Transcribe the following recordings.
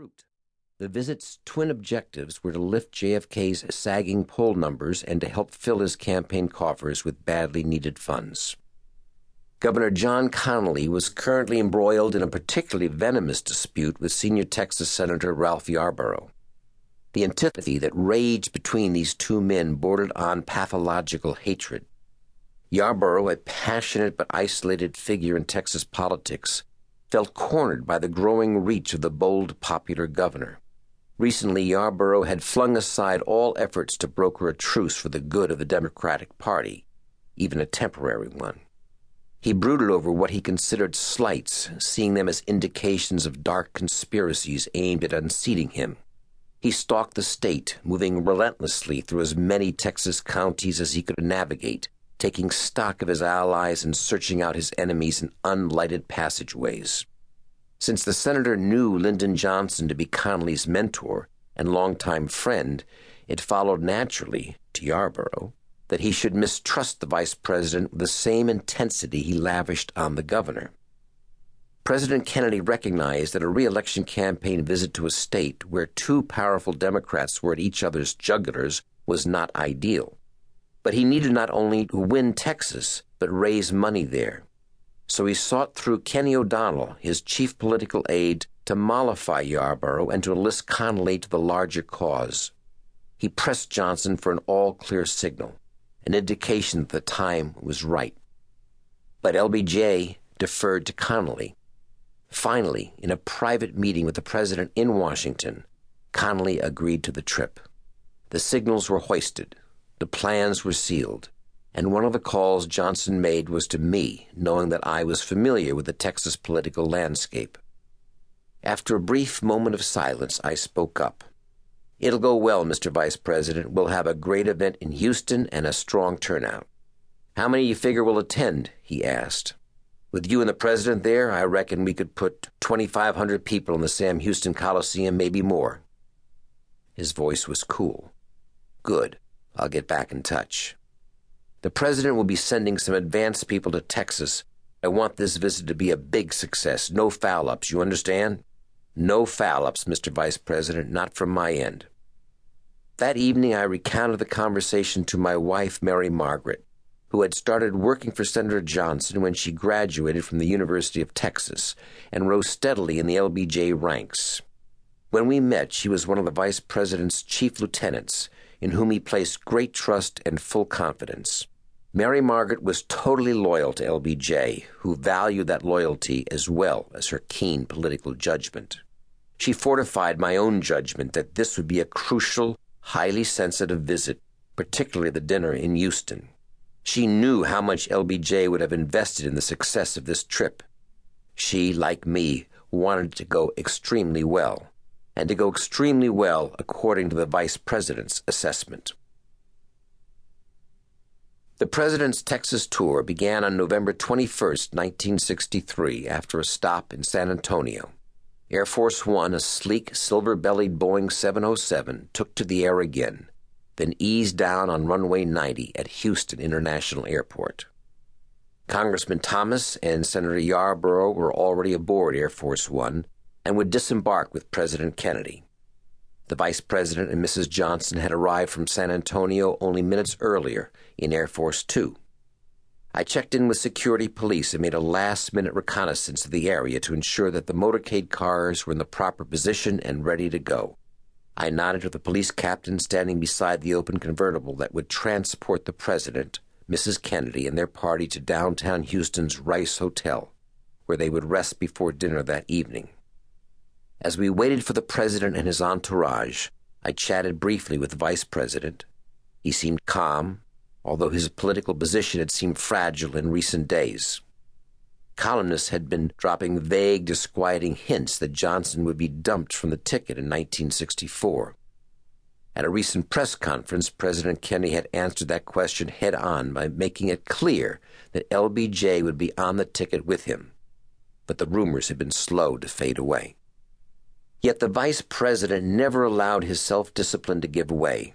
fruit. The visit's twin objectives were to lift JFK's sagging poll numbers and to help fill his campaign coffers with badly needed funds. Governor John Connally was currently embroiled in a particularly venomous dispute with senior Texas Senator Ralph Yarborough. The antipathy that raged between these two men bordered on pathological hatred. Yarborough, a passionate but isolated figure in Texas politics, felt cornered by the growing reach of the bold popular governor. Recently, Yarborough had flung aside all efforts to broker a truce for the good of the Democratic Party, even a temporary one. He brooded over what he considered slights, seeing them as indications of dark conspiracies aimed at unseating him. He stalked the state, moving relentlessly through as many Texas counties as he could navigate, taking stock of his allies and searching out his enemies in unlighted passageways. Since the senator knew Lyndon Johnson to be Connally's mentor and longtime friend, it followed naturally, to Yarborough, that he should mistrust the vice president with the same intensity he lavished on the governor. President Kennedy recognized that a reelection campaign visit to a state where two powerful Democrats were at each other's jugulars was not ideal. But he needed not only to win Texas, but raise money there so he sought through Kenny O'Donnell, his chief political aide, to mollify Yarborough and to enlist Connally to the larger cause. He pressed Johnson for an all clear signal, an indication that the time was right. But LBJ deferred to Connally. Finally, in a private meeting with the president in Washington, Connally agreed to the trip. The signals were hoisted, the plans were sealed and one of the calls Johnson made was to me, knowing that I was familiar with the Texas political landscape. After a brief moment of silence, I spoke up. It'll go well, Mr. Vice President. We'll have a great event in Houston and a strong turnout. How many you figure will attend? he asked. With you and the President there, I reckon we could put 2,500 people in the Sam Houston Coliseum, maybe more. His voice was cool. Good. I'll get back in touch. The president will be sending some advance people to Texas. I want this visit to be a big success. No foul ups, you understand? No foul ups, Mr. Vice President, not from my end. That evening, I recounted the conversation to my wife, Mary Margaret, who had started working for Senator Johnson when she graduated from the University of Texas and rose steadily in the LBJ ranks. When we met, she was one of the Vice President's chief lieutenants, in whom he placed great trust and full confidence. Mary Margaret was totally loyal to LBJ, who valued that loyalty as well as her keen political judgment. She fortified my own judgment that this would be a crucial, highly sensitive visit, particularly the dinner in Houston. She knew how much LBJ would have invested in the success of this trip. She, like me, wanted it to go extremely well, and to go extremely well according to the Vice President's assessment. The President's Texas tour began on November 21, 1963, after a stop in San Antonio. Air Force One, a sleek, silver bellied Boeing 707, took to the air again, then eased down on runway 90 at Houston International Airport. Congressman Thomas and Senator Yarborough were already aboard Air Force One and would disembark with President Kennedy. The Vice President and Mrs. Johnson had arrived from San Antonio only minutes earlier in Air Force Two. I checked in with security police and made a last minute reconnaissance of the area to ensure that the motorcade cars were in the proper position and ready to go. I nodded to the police captain standing beside the open convertible that would transport the President, Mrs. Kennedy, and their party to downtown Houston's Rice Hotel, where they would rest before dinner that evening. As we waited for the president and his entourage, I chatted briefly with the vice president. He seemed calm, although his political position had seemed fragile in recent days. Columnists had been dropping vague, disquieting hints that Johnson would be dumped from the ticket in 1964. At a recent press conference, President Kennedy had answered that question head on by making it clear that LBJ would be on the ticket with him. But the rumors had been slow to fade away. Yet the vice president never allowed his self discipline to give way.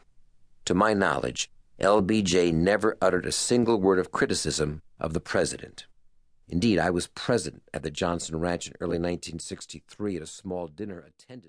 To my knowledge, LBJ never uttered a single word of criticism of the president. Indeed, I was present at the Johnson Ranch in early 1963 at a small dinner attended